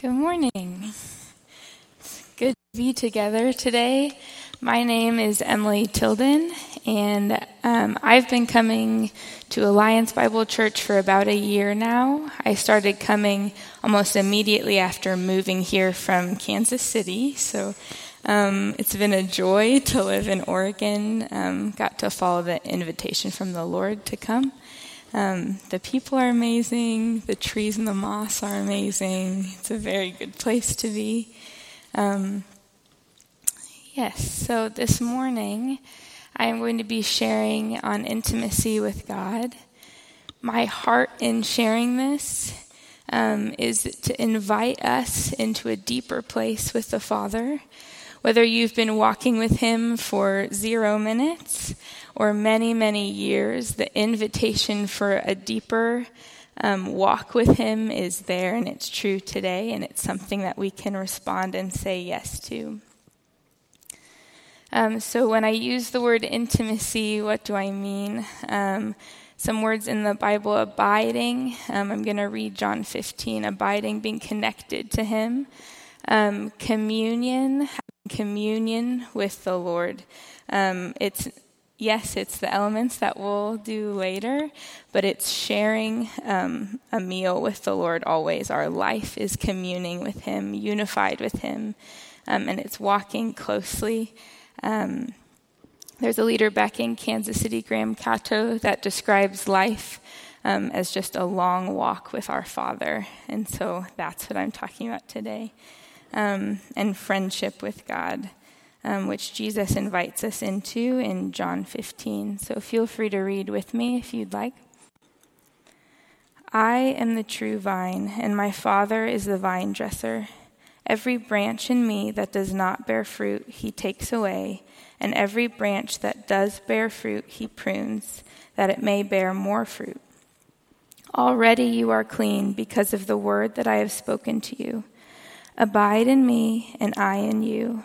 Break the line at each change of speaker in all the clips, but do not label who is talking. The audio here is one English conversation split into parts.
Good morning. It's good to be together today. My name is Emily Tilden, and um, I've been coming to Alliance Bible Church for about a year now. I started coming almost immediately after moving here from Kansas City, so um, it's been a joy to live in Oregon. Um, got to follow the invitation from the Lord to come. Um, the people are amazing. The trees and the moss are amazing. It's a very good place to be. Um, yes, so this morning I am going to be sharing on intimacy with God. My heart in sharing this um, is to invite us into a deeper place with the Father. Whether you've been walking with Him for zero minutes or many, many years, the invitation for a deeper um, walk with Him is there, and it's true today, and it's something that we can respond and say yes to. Um, so, when I use the word intimacy, what do I mean? Um, some words in the Bible abiding. Um, I'm going to read John 15 abiding, being connected to Him. Um, communion, communion with the Lord. Um, it's yes, it's the elements that we'll do later, but it's sharing um, a meal with the Lord always. Our life is communing with Him, unified with Him, um, and it's walking closely. Um, there's a leader back in Kansas City, Graham Cato, that describes life um, as just a long walk with our Father. And so that's what I'm talking about today. Um, and friendship with God um, which Jesus invites us into in John 15. So feel free to read with me if you'd like. I am the true vine, and my Father is the vine dresser. Every branch in me that does not bear fruit, he takes away, and every branch that does bear fruit, he prunes, that it may bear more fruit. Already you are clean because of the word that I have spoken to you. Abide in me, and I in you.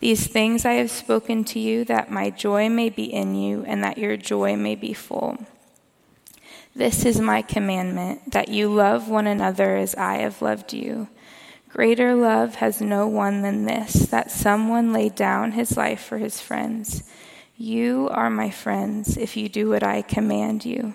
These things I have spoken to you, that my joy may be in you, and that your joy may be full. This is my commandment, that you love one another as I have loved you. Greater love has no one than this, that someone lay down his life for his friends. You are my friends if you do what I command you.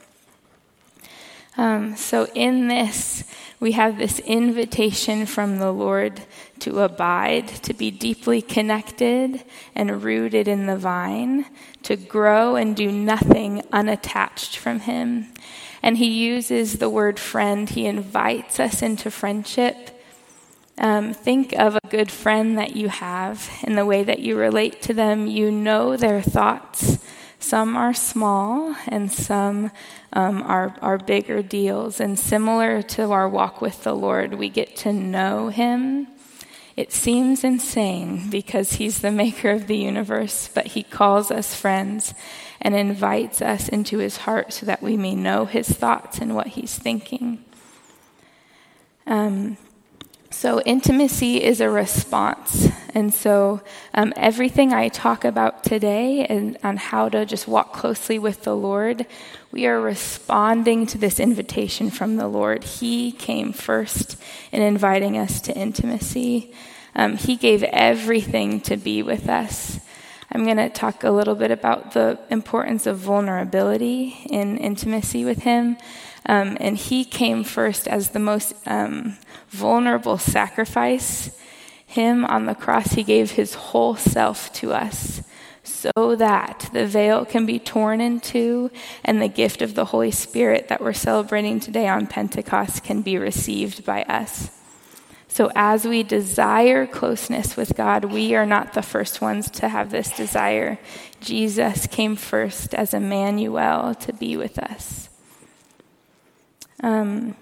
Um, so, in this, we have this invitation from the Lord to abide, to be deeply connected and rooted in the vine, to grow and do nothing unattached from Him. And He uses the word friend, He invites us into friendship. Um, think of a good friend that you have and the way that you relate to them. You know their thoughts. Some are small and some um, are, are bigger deals. And similar to our walk with the Lord, we get to know Him. It seems insane because He's the maker of the universe, but He calls us friends and invites us into His heart so that we may know His thoughts and what He's thinking. Um, So, intimacy is a response. And so, um, everything I talk about today and on how to just walk closely with the Lord, we are responding to this invitation from the Lord. He came first in inviting us to intimacy. Um, he gave everything to be with us. I'm going to talk a little bit about the importance of vulnerability in intimacy with Him. Um, and He came first as the most um, vulnerable sacrifice. Him on the cross, He gave His whole self to us so that the veil can be torn in two and the gift of the Holy Spirit that we're celebrating today on Pentecost can be received by us. So, as we desire closeness with God, we are not the first ones to have this desire. Jesus came first as Emmanuel to be with us. Um,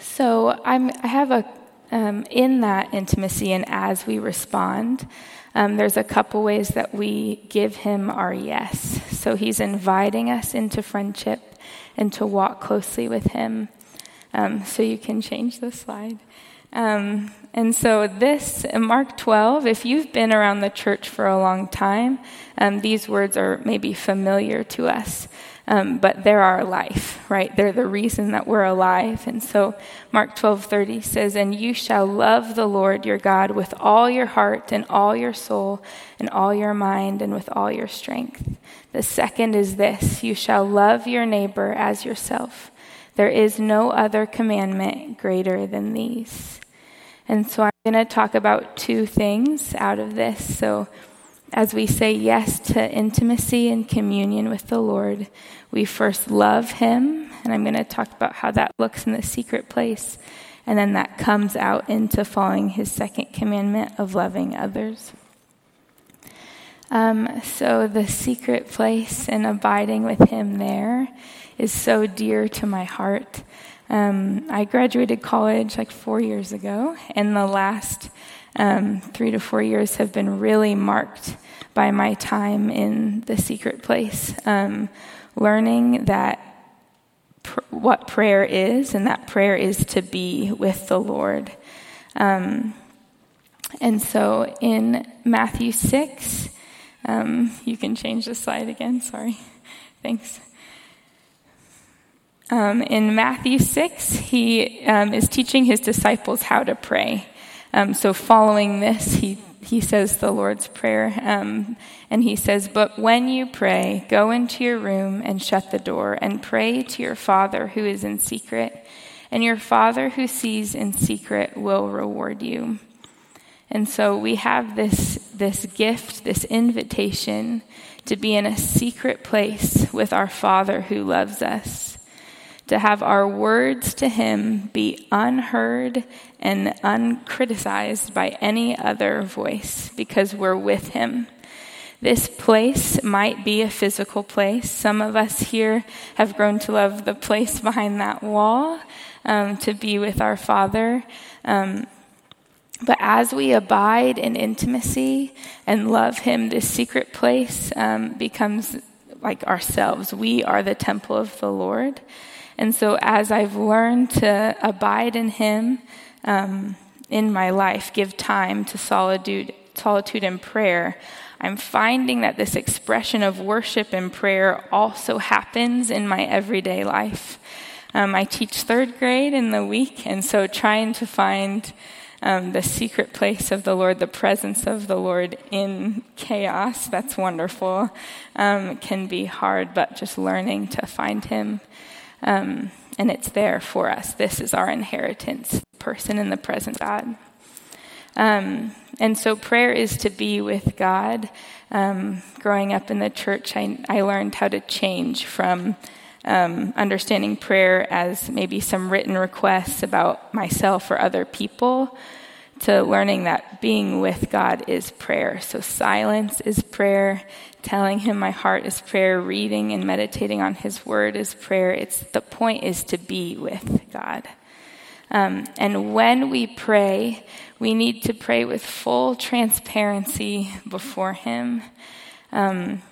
so, I'm, I have a, um, in that intimacy and as we respond, um, there's a couple ways that we give him our yes. So, he's inviting us into friendship and to walk closely with him. Um, so, you can change the slide. Um, and so, this, Mark 12, if you've been around the church for a long time, um, these words are maybe familiar to us. Um, but they're our life, right? They're the reason that we're alive. And so Mark 12:30 says, "And you shall love the Lord your God with all your heart and all your soul and all your mind and with all your strength." The second is this, you shall love your neighbor as yourself. There is no other commandment greater than these. And so I'm going to talk about two things out of this. So, as we say yes to intimacy and communion with the Lord, we first love Him. And I'm going to talk about how that looks in the secret place. And then that comes out into following His second commandment of loving others. Um, so, the secret place and abiding with Him there is so dear to my heart. Um, I graduated college like four years ago, and the last um, three to four years have been really marked by my time in the secret place, um, learning that pr- what prayer is, and that prayer is to be with the Lord. Um, and so in Matthew 6, um, you can change the slide again, sorry. Thanks. Um, in Matthew 6, he um, is teaching his disciples how to pray. Um, so, following this, he, he says the Lord's Prayer. Um, and he says, But when you pray, go into your room and shut the door and pray to your Father who is in secret. And your Father who sees in secret will reward you. And so we have this, this gift, this invitation to be in a secret place with our Father who loves us to have our words to Him be unheard and uncriticized by any other voice because we're with Him. This place might be a physical place. Some of us here have grown to love the place behind that wall um, to be with our Father. Um, but as we abide in intimacy and love Him, this secret place um, becomes like ourselves. We are the temple of the Lord. And so, as I've learned to abide in Him um, in my life, give time to solitude, solitude and prayer, I'm finding that this expression of worship and prayer also happens in my everyday life. Um, I teach third grade in the week, and so trying to find um, the secret place of the Lord, the presence of the Lord in chaos, that's wonderful, um, can be hard, but just learning to find Him um, and it's there for us. This is our inheritance, person in the present God. Um, and so prayer is to be with God. Um, growing up in the church, I, I, learned how to change from um, understanding prayer as maybe some written requests about myself or other people to learning that being with God is prayer. So silence is prayer, telling him my heart is prayer, reading and meditating on his word is prayer. It's the point is to be with God. Um, and when we pray, we need to pray with full transparency before him. Um,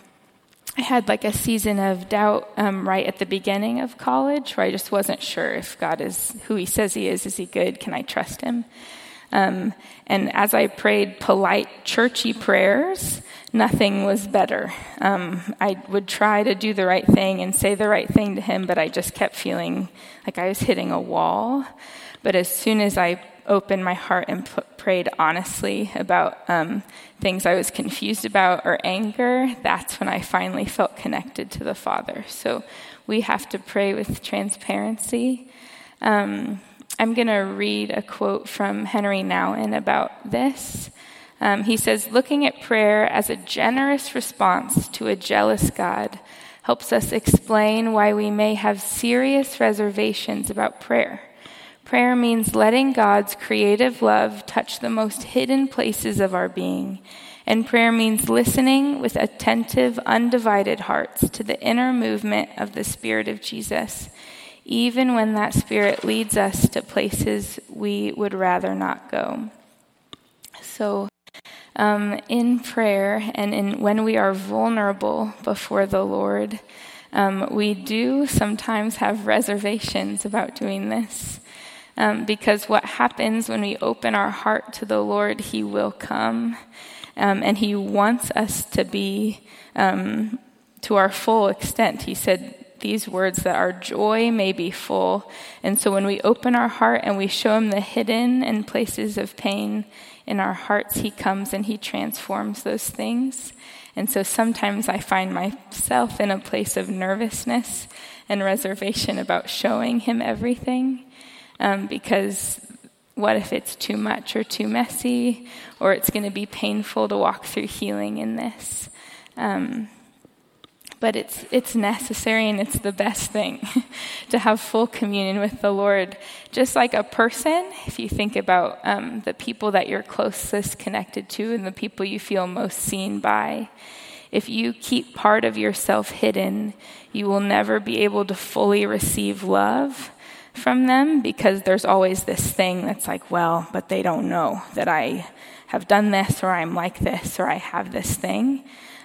I had like a season of doubt um, right at the beginning of college where I just wasn't sure if God is who He says He is. Is He good? Can I trust Him? Um, and as I prayed polite, churchy prayers, nothing was better. Um, I would try to do the right thing and say the right thing to Him, but I just kept feeling like I was hitting a wall. But as soon as I opened my heart and prayed honestly about um, things I was confused about or anger, that's when I finally felt connected to the Father. So we have to pray with transparency. Um, I'm going to read a quote from Henry Nouwen about this. Um, he says, Looking at prayer as a generous response to a jealous God helps us explain why we may have serious reservations about prayer. Prayer means letting God's creative love touch the most hidden places of our being. And prayer means listening with attentive, undivided hearts to the inner movement of the Spirit of Jesus, even when that Spirit leads us to places we would rather not go. So, um, in prayer and in, when we are vulnerable before the Lord, um, we do sometimes have reservations about doing this. Um, because what happens when we open our heart to the Lord, He will come. Um, and He wants us to be um, to our full extent. He said these words that our joy may be full. And so when we open our heart and we show Him the hidden and places of pain in our hearts, He comes and He transforms those things. And so sometimes I find myself in a place of nervousness and reservation about showing Him everything um, because what if it's too much or too messy, or it's going to be painful to walk through healing in this? Um, but it's it's necessary and it's the best thing to have full communion with the Lord. Just like a person, if you think about um, the people that you're closest connected to and the people you feel most seen by, if you keep part of yourself hidden, you will never be able to fully receive love from them because there's always this thing that's like, well, but they don't know that I have done this or I'm like this or I have this thing.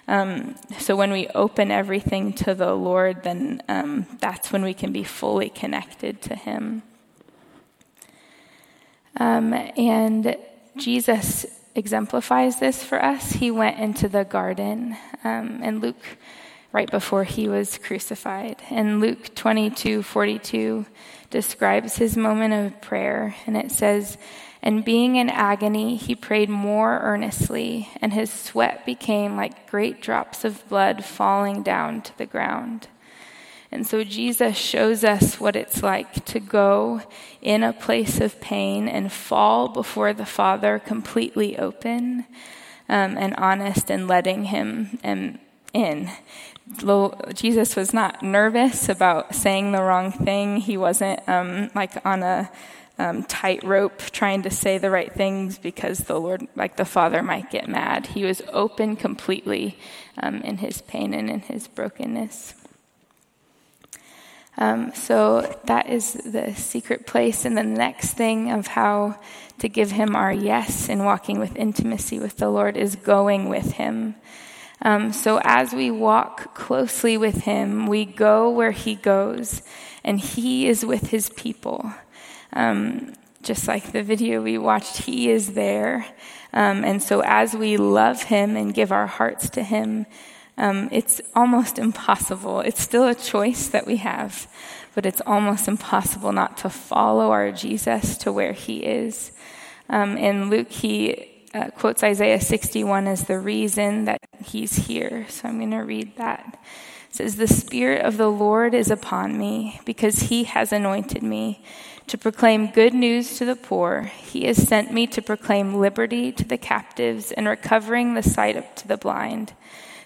Um, so when we open everything to the Lord, then um, that's when we can be fully connected to Him. Um, and Jesus exemplifies this for us. He went into the garden, um, and Luke, right before he was crucified. And Luke 22 42, describes his moment of prayer, and it says, And being in agony, he prayed more earnestly, and his sweat became like great drops of blood falling down to the ground. And so Jesus shows us what it's like to go in a place of pain and fall before the Father completely open um, and honest and letting Him um, in. Jesus was not nervous about saying the wrong thing. He wasn't um, like on a um, tightrope trying to say the right things because the Lord, like the Father, might get mad. He was open completely um, in his pain and in his brokenness. Um, so that is the secret place. And the next thing of how to give him our yes in walking with intimacy with the Lord is going with him. Um, so as we walk closely with him, we go where he goes, and he is with his people. Um, just like the video we watched, he is there. Um, and so as we love him and give our hearts to him, um, it's almost impossible. It's still a choice that we have, but it's almost impossible not to follow our Jesus to where he is. Um, in Luke, he uh, quotes Isaiah 61 as the reason that he's here. So I'm going to read that. Says, The Spirit of the Lord is upon me because he has anointed me to proclaim good news to the poor. He has sent me to proclaim liberty to the captives and recovering the sight to the blind,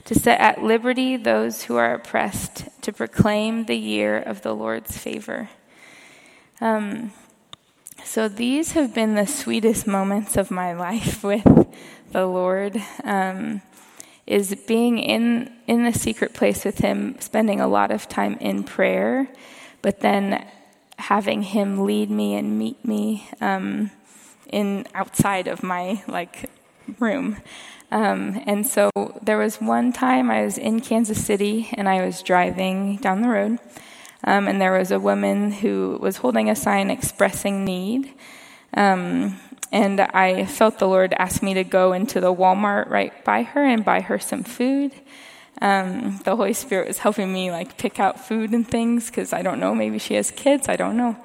to set at liberty those who are oppressed, to proclaim the year of the Lord's favor. Um, so these have been the sweetest moments of my life with the Lord. Um, is being in in the secret place with Him, spending a lot of time in prayer, but then having Him lead me and meet me um, in outside of my like room. Um, and so there was one time I was in Kansas City and I was driving down the road, um, and there was a woman who was holding a sign expressing need. Um, and I felt the Lord ask me to go into the Walmart right by her and buy her some food. Um, the Holy Spirit was helping me like pick out food and things because I don't know, maybe she has kids, I don't know.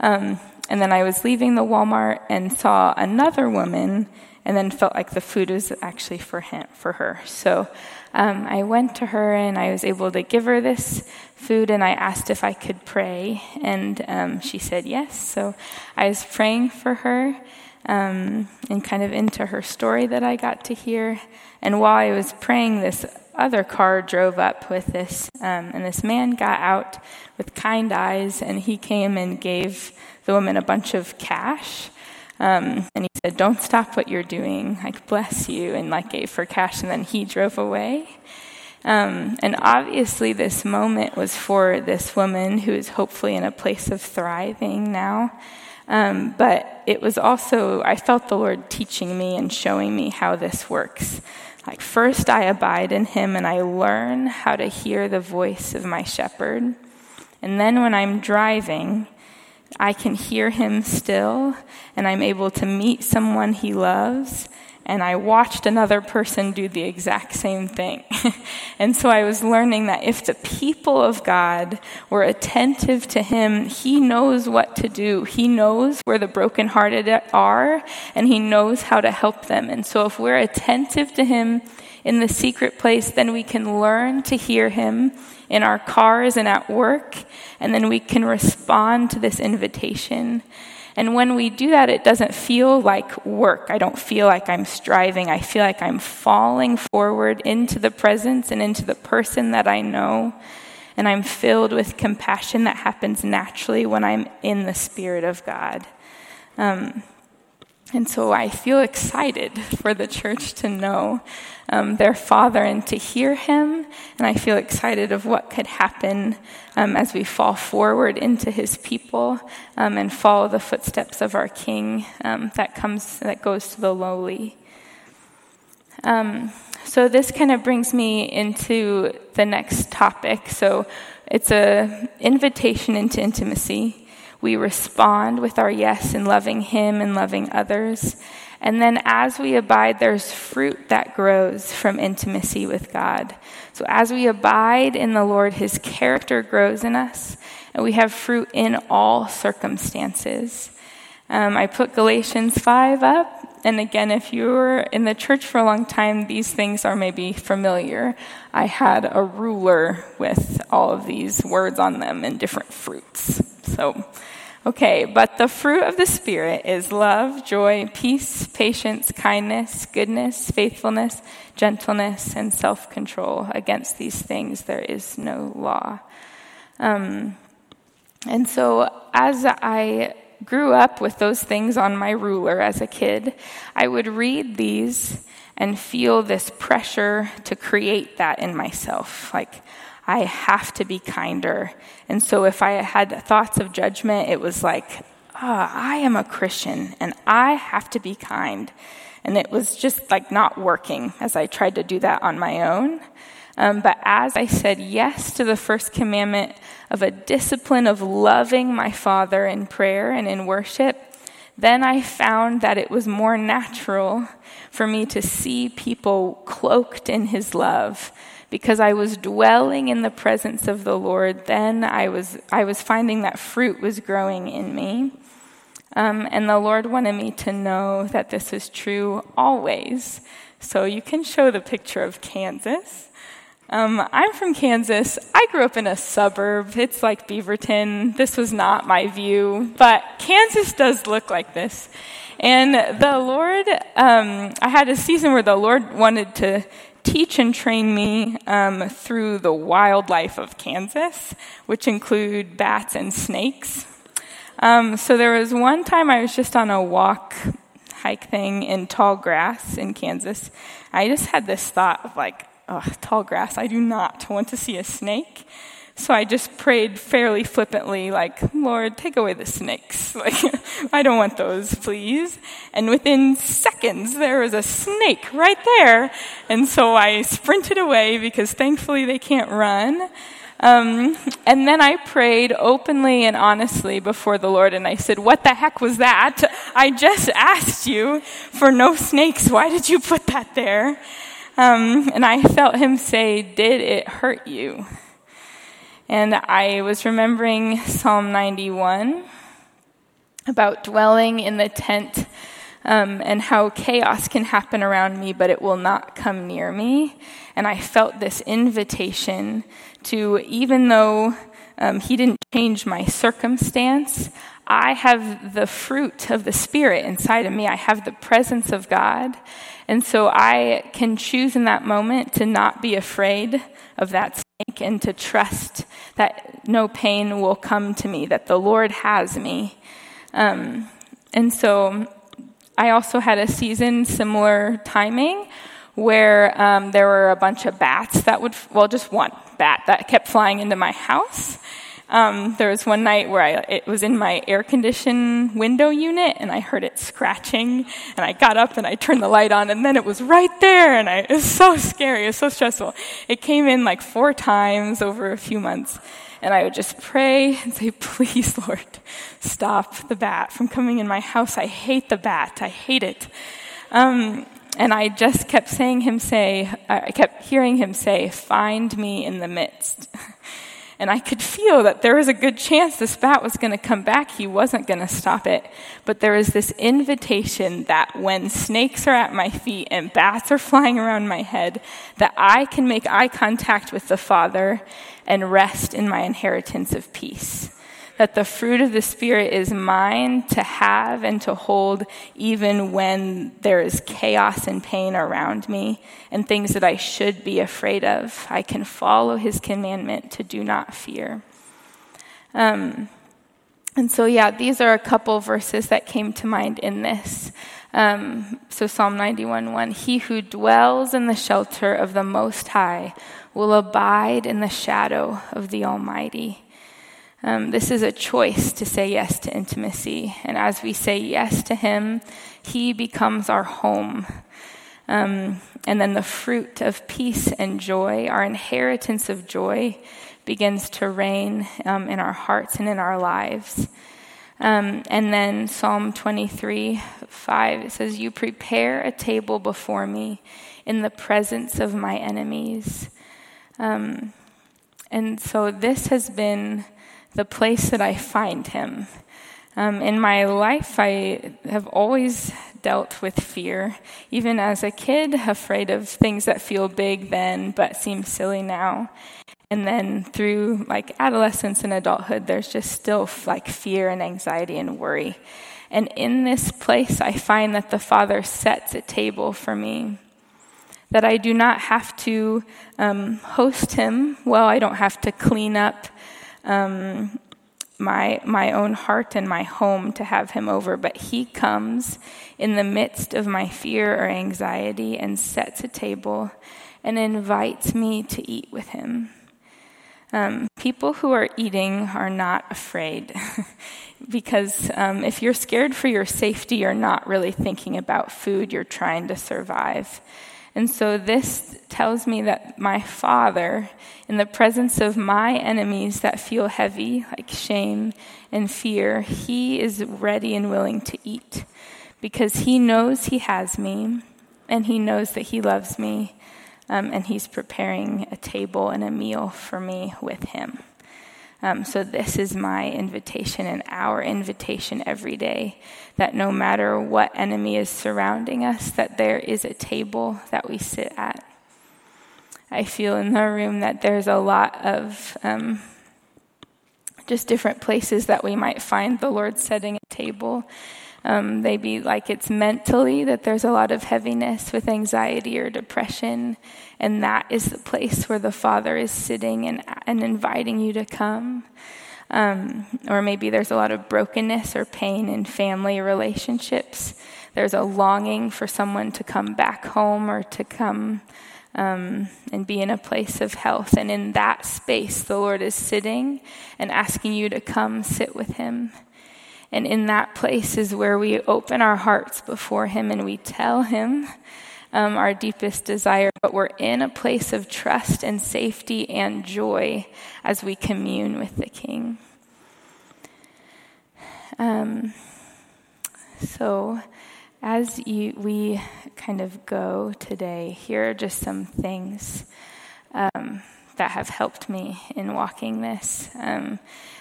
Um, and then I was leaving the Walmart and saw another woman and then felt like the food was actually for him, for her. So um, I went to her and I was able to give her this food, and I asked if I could pray, and um, she said yes. So I was praying for her um, and kind of into her story that I got to hear. And while I was praying, this other car drove up with this, um, and this man got out with kind eyes, and he came and gave the woman a bunch of cash. Um, and he said, Don't stop what you're doing. Like, bless you. And like gave her cash. And then he drove away. Um, and obviously, this moment was for this woman who is hopefully in a place of thriving now. Um, but it was also, I felt the Lord teaching me and showing me how this works. Like, first, I abide in Him and I learn how to hear the voice of my shepherd. And then, when I'm driving, I can hear him still, and I'm able to meet someone he loves. And I watched another person do the exact same thing. and so I was learning that if the people of God were attentive to him, he knows what to do. He knows where the brokenhearted are, and he knows how to help them. And so if we're attentive to him in the secret place, then we can learn to hear him in our cars and at work, and then we can respond to this invitation. And when we do that, it doesn't feel like work. I don't feel like I'm striving. I feel like I'm falling forward into the presence and into the person that I know. And I'm filled with compassion that happens naturally when I'm in the Spirit of God. Um, and so I feel excited for the church to know um, their Father and to hear Him. And I feel excited of what could happen um, as we fall forward into His people um, and follow the footsteps of our King um, that comes that goes to the lowly. Um, so this kind of brings me into the next topic. So it's a invitation into intimacy. We respond with our yes in loving Him and loving others. And then as we abide, there's fruit that grows from intimacy with God. So as we abide in the Lord, His character grows in us, and we have fruit in all circumstances. Um, I put Galatians 5 up. And again, if you're in the church for a long time, these things are maybe familiar. I had a ruler with all of these words on them and different fruits. So, okay, but the fruit of the Spirit is love, joy, peace, patience, kindness, goodness, faithfulness, gentleness, and self control. Against these things there is no law. Um, and so, as I grew up with those things on my ruler as a kid, I would read these and feel this pressure to create that in myself. Like, I have to be kinder. And so if I had thoughts of judgment, it was like, oh, I am a Christian and I have to be kind. And it was just like not working as I tried to do that on my own. Um, but as I said yes to the first commandment of a discipline of loving my Father in prayer and in worship, then I found that it was more natural for me to see people cloaked in His love because I was dwelling in the presence of the Lord, then I was, I was finding that fruit was growing in me. Um, and the Lord wanted me to know that this is true always. So you can show the picture of Kansas. Um, I'm from Kansas. I grew up in a suburb. It's like Beaverton. This was not my view, but Kansas does look like this. And the Lord, um, I had a season where the Lord wanted to teach and train me um, through the wildlife of Kansas, which include bats and snakes. Um, so there was one time I was just on a walk hike thing in tall grass in Kansas. I just had this thought of like, oh, tall grass, I do not want to see a snake. So I just prayed fairly flippantly, like, Lord, take away the snakes. Like, I don't want those, please. And within seconds, there was a snake right there. And so I sprinted away because thankfully they can't run. Um, and then I prayed openly and honestly before the Lord, and I said, What the heck was that? I just asked you for no snakes. Why did you put that there? Um, and I felt him say, Did it hurt you? And I was remembering Psalm 91 about dwelling in the tent um, and how chaos can happen around me, but it will not come near me. And I felt this invitation to, even though um, He didn't change my circumstance, I have the fruit of the Spirit inside of me. I have the presence of God. And so I can choose in that moment to not be afraid of that and to trust that no pain will come to me, that the Lord has me. Um, and so I also had a season similar timing where um, there were a bunch of bats that would, well, just one bat that kept flying into my house. Um, there was one night where I, it was in my air conditioned window unit and I heard it scratching and I got up and I turned the light on and then it was right there and I, it was so scary, it was so stressful. It came in like four times over a few months and I would just pray and say, please, Lord, stop the bat from coming in my house. I hate the bat. I hate it. Um, and I just kept saying him say, I kept hearing him say, find me in the midst. And I could feel that there was a good chance this bat was going to come back. He wasn't going to stop it. But there was this invitation that when snakes are at my feet and bats are flying around my head, that I can make eye contact with the Father and rest in my inheritance of peace that the fruit of the Spirit is mine to have and to hold even when there is chaos and pain around me and things that I should be afraid of. I can follow His commandment to do not fear. Um, and so, yeah, these are a couple verses that came to mind in this. Um, so, Psalm 91 1 He who dwells in the shelter of the Most High will abide in the shadow of the Almighty. Um, this is a choice to say yes to intimacy. And as we say yes to Him, He becomes our home. Um, and then the fruit of peace and joy, our inheritance of joy, begins to reign um, in our hearts and in our lives. Um, and then Psalm 23 5, it says, You prepare a table before me in the presence of my enemies. Um, and so this has been the place that I find Him. Um, in my life, I have always dealt with fear, even as a kid, afraid of things that feel big then but seem silly now. And then through like adolescence and adulthood, there's just still like fear and anxiety and worry. And in this place, I find that the Father sets a table for me. That I do not have to um, host Him. Well, I don't have to clean up um, my my own heart and my home to have him over, but he comes in the midst of my fear or anxiety and sets a table and invites me to eat with him. Um, people who are eating are not afraid because um, if you're scared for your safety, you're not really thinking about food, you're trying to survive. And so this tells me that my Father, in the presence of my enemies that feel heavy, like shame and fear, He is ready and willing to eat because He knows He has me and He knows that He loves me um, and He's preparing a table and a meal for me with Him. Um, so, this is my invitation and our invitation every day that no matter what enemy is surrounding us, that there is a table that we sit at. I feel in the room that there's a lot of um, just different places that we might find the Lord setting a table. Um, maybe like it's mentally that there's a lot of heaviness with anxiety or depression, and that is the place where the Father is sitting and, and inviting you to come. Um, or maybe there's a lot of brokenness or pain in family relationships. There's a longing for someone to come back home or to come um, and be in a place of health. And in that space, the Lord is sitting and asking you to come sit with Him. And in that place is where we open our hearts before Him and we tell Him um, our deepest desire, but we're in a place of trust and safety and joy as we commune with the King. Um, so, as you, we kind of go today, here are just some things um, that have helped me in walking this. Um,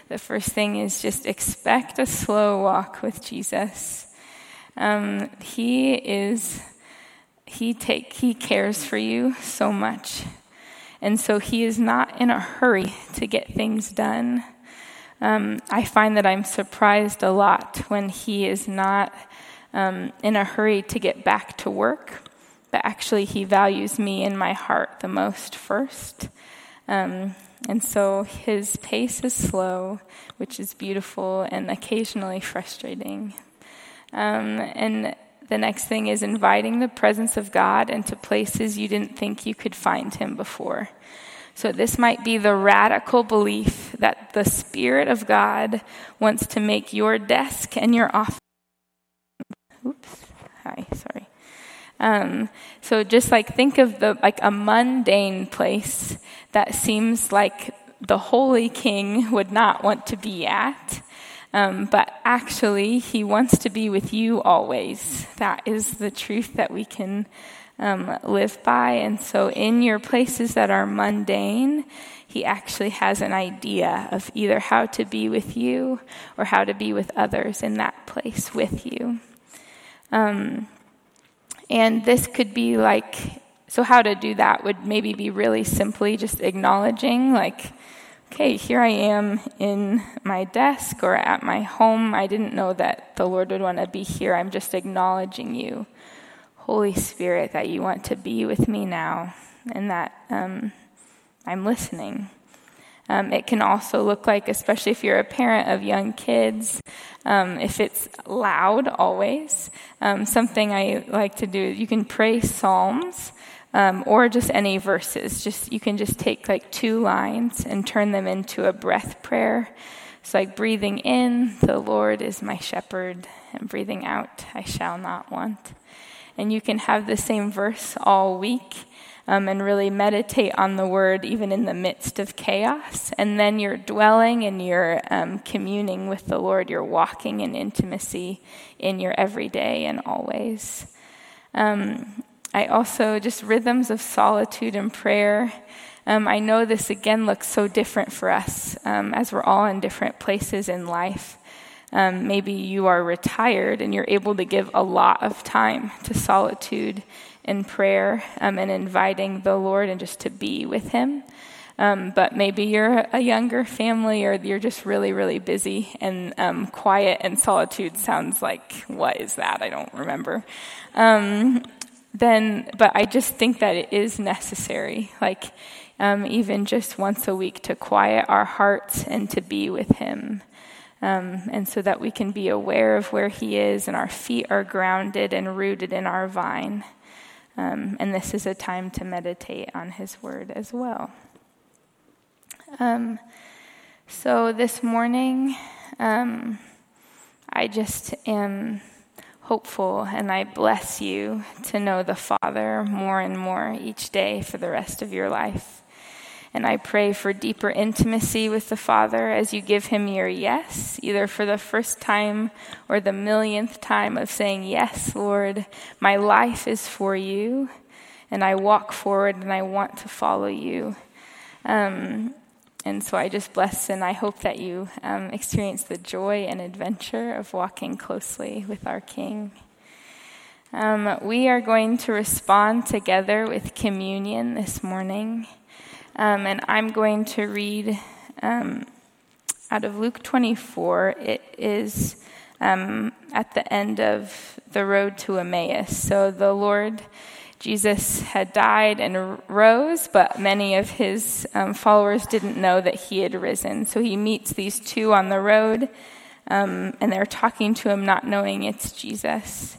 the first thing is just expect a slow walk with Jesus. Um, he is he take he cares for you so much. And so he is not in a hurry to get things done. Um, I find that I'm surprised a lot when he is not um, in a hurry to get back to work, but actually he values me in my heart the most first. Um, and so his pace is slow, which is beautiful and occasionally frustrating. Um, and the next thing is inviting the presence of God into places you didn't think you could find him before. So, this might be the radical belief that the Spirit of God wants to make your desk and your office. Oops. Hi, sorry. Um, so, just like think of the like a mundane place that seems like the holy king would not want to be at. Um, but actually, He wants to be with you always. That is the truth that we can um, live by. And so, in your places that are mundane, He actually has an idea of either how to be with you or how to be with others in that place with you. Um, and this could be like, so how to do that would maybe be really simply just acknowledging, like, okay, here I am in my desk or at my home. I didn't know that the Lord would want to be here. I'm just acknowledging you, Holy Spirit, that you want to be with me now and that um, I'm listening. Um, it can also look like, especially if you're a parent of young kids, um, if it's loud always, um, something I like to do, you can pray psalms um, or just any verses. Just you can just take like two lines and turn them into a breath prayer. It's like breathing in, the Lord is my shepherd, and breathing out, I shall not want. And you can have the same verse all week. Um, and really meditate on the word even in the midst of chaos. And then you're dwelling and you're um, communing with the Lord. You're walking in intimacy in your everyday and always. Um, I also just rhythms of solitude and prayer. Um, I know this again looks so different for us um, as we're all in different places in life. Um, maybe you are retired and you're able to give a lot of time to solitude and prayer um, and inviting the Lord and just to be with Him. Um, but maybe you're a younger family or you're just really, really busy and um, quiet and solitude sounds like, what is that? I don't remember. Um, then, but I just think that it is necessary, like um, even just once a week, to quiet our hearts and to be with Him. Um, and so that we can be aware of where He is and our feet are grounded and rooted in our vine. Um, and this is a time to meditate on His Word as well. Um, so this morning, um, I just am hopeful, and I bless you to know the Father more and more each day for the rest of your life. And I pray for deeper intimacy with the Father as you give him your yes, either for the first time or the millionth time of saying, Yes, Lord, my life is for you, and I walk forward and I want to follow you. Um, and so I just bless and I hope that you um, experience the joy and adventure of walking closely with our King. Um, we are going to respond together with communion this morning. Um, and I'm going to read um, out of Luke 24. It is um, at the end of the road to Emmaus. So the Lord Jesus had died and rose, but many of his um, followers didn't know that he had risen. So he meets these two on the road, um, and they're talking to him, not knowing it's Jesus.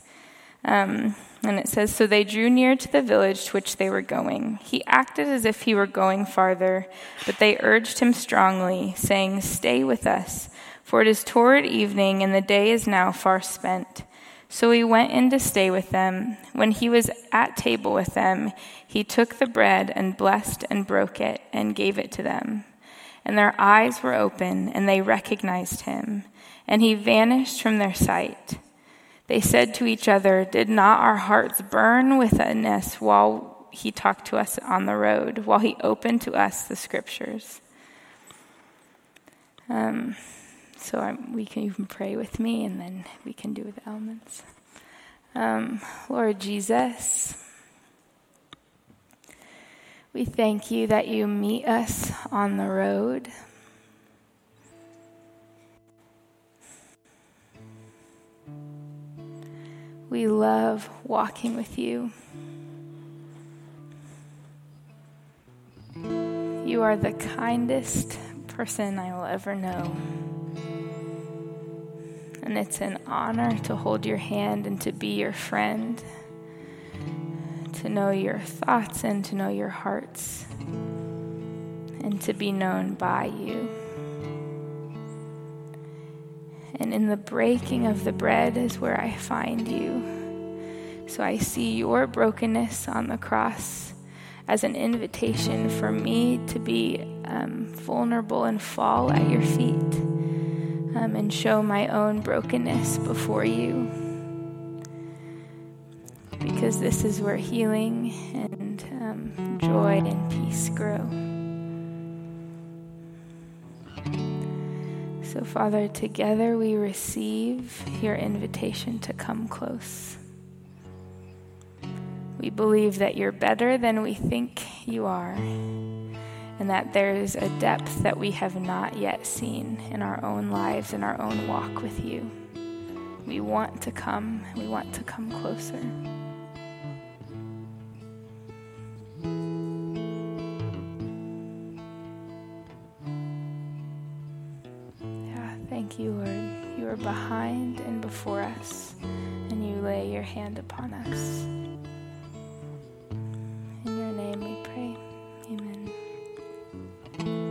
Um, And it says, So they drew near to the village to which they were going. He acted as if he were going farther, but they urged him strongly, saying, Stay with us, for it is toward evening, and the day is now far spent. So he went in to stay with them. When he was at table with them, he took the bread and blessed and broke it and gave it to them. And their eyes were open, and they recognized him, and he vanished from their sight. They said to each other, Did not our hearts burn within us while he talked to us on the road, while he opened to us the scriptures? Um, so I'm, we can even pray with me, and then we can do the elements. Um, Lord Jesus, we thank you that you meet us on the road. We love walking with you. You are the kindest person I will ever know. And it's an honor to hold your hand and to be your friend, to know your thoughts and to know your hearts, and to be known by you. And in the breaking of the bread is where I find you. So I see your brokenness on the cross as an invitation for me to be um, vulnerable and fall at your feet um, and show my own brokenness before you. Because this is where healing and um, joy and peace grow. So, Father, together we receive your invitation to come close. We believe that you're better than we think you are, and that there's a depth that we have not yet seen in our own lives, in our own walk with you. We want to come, we want to come closer. You, Lord. You are behind and before us, and you lay your hand upon us.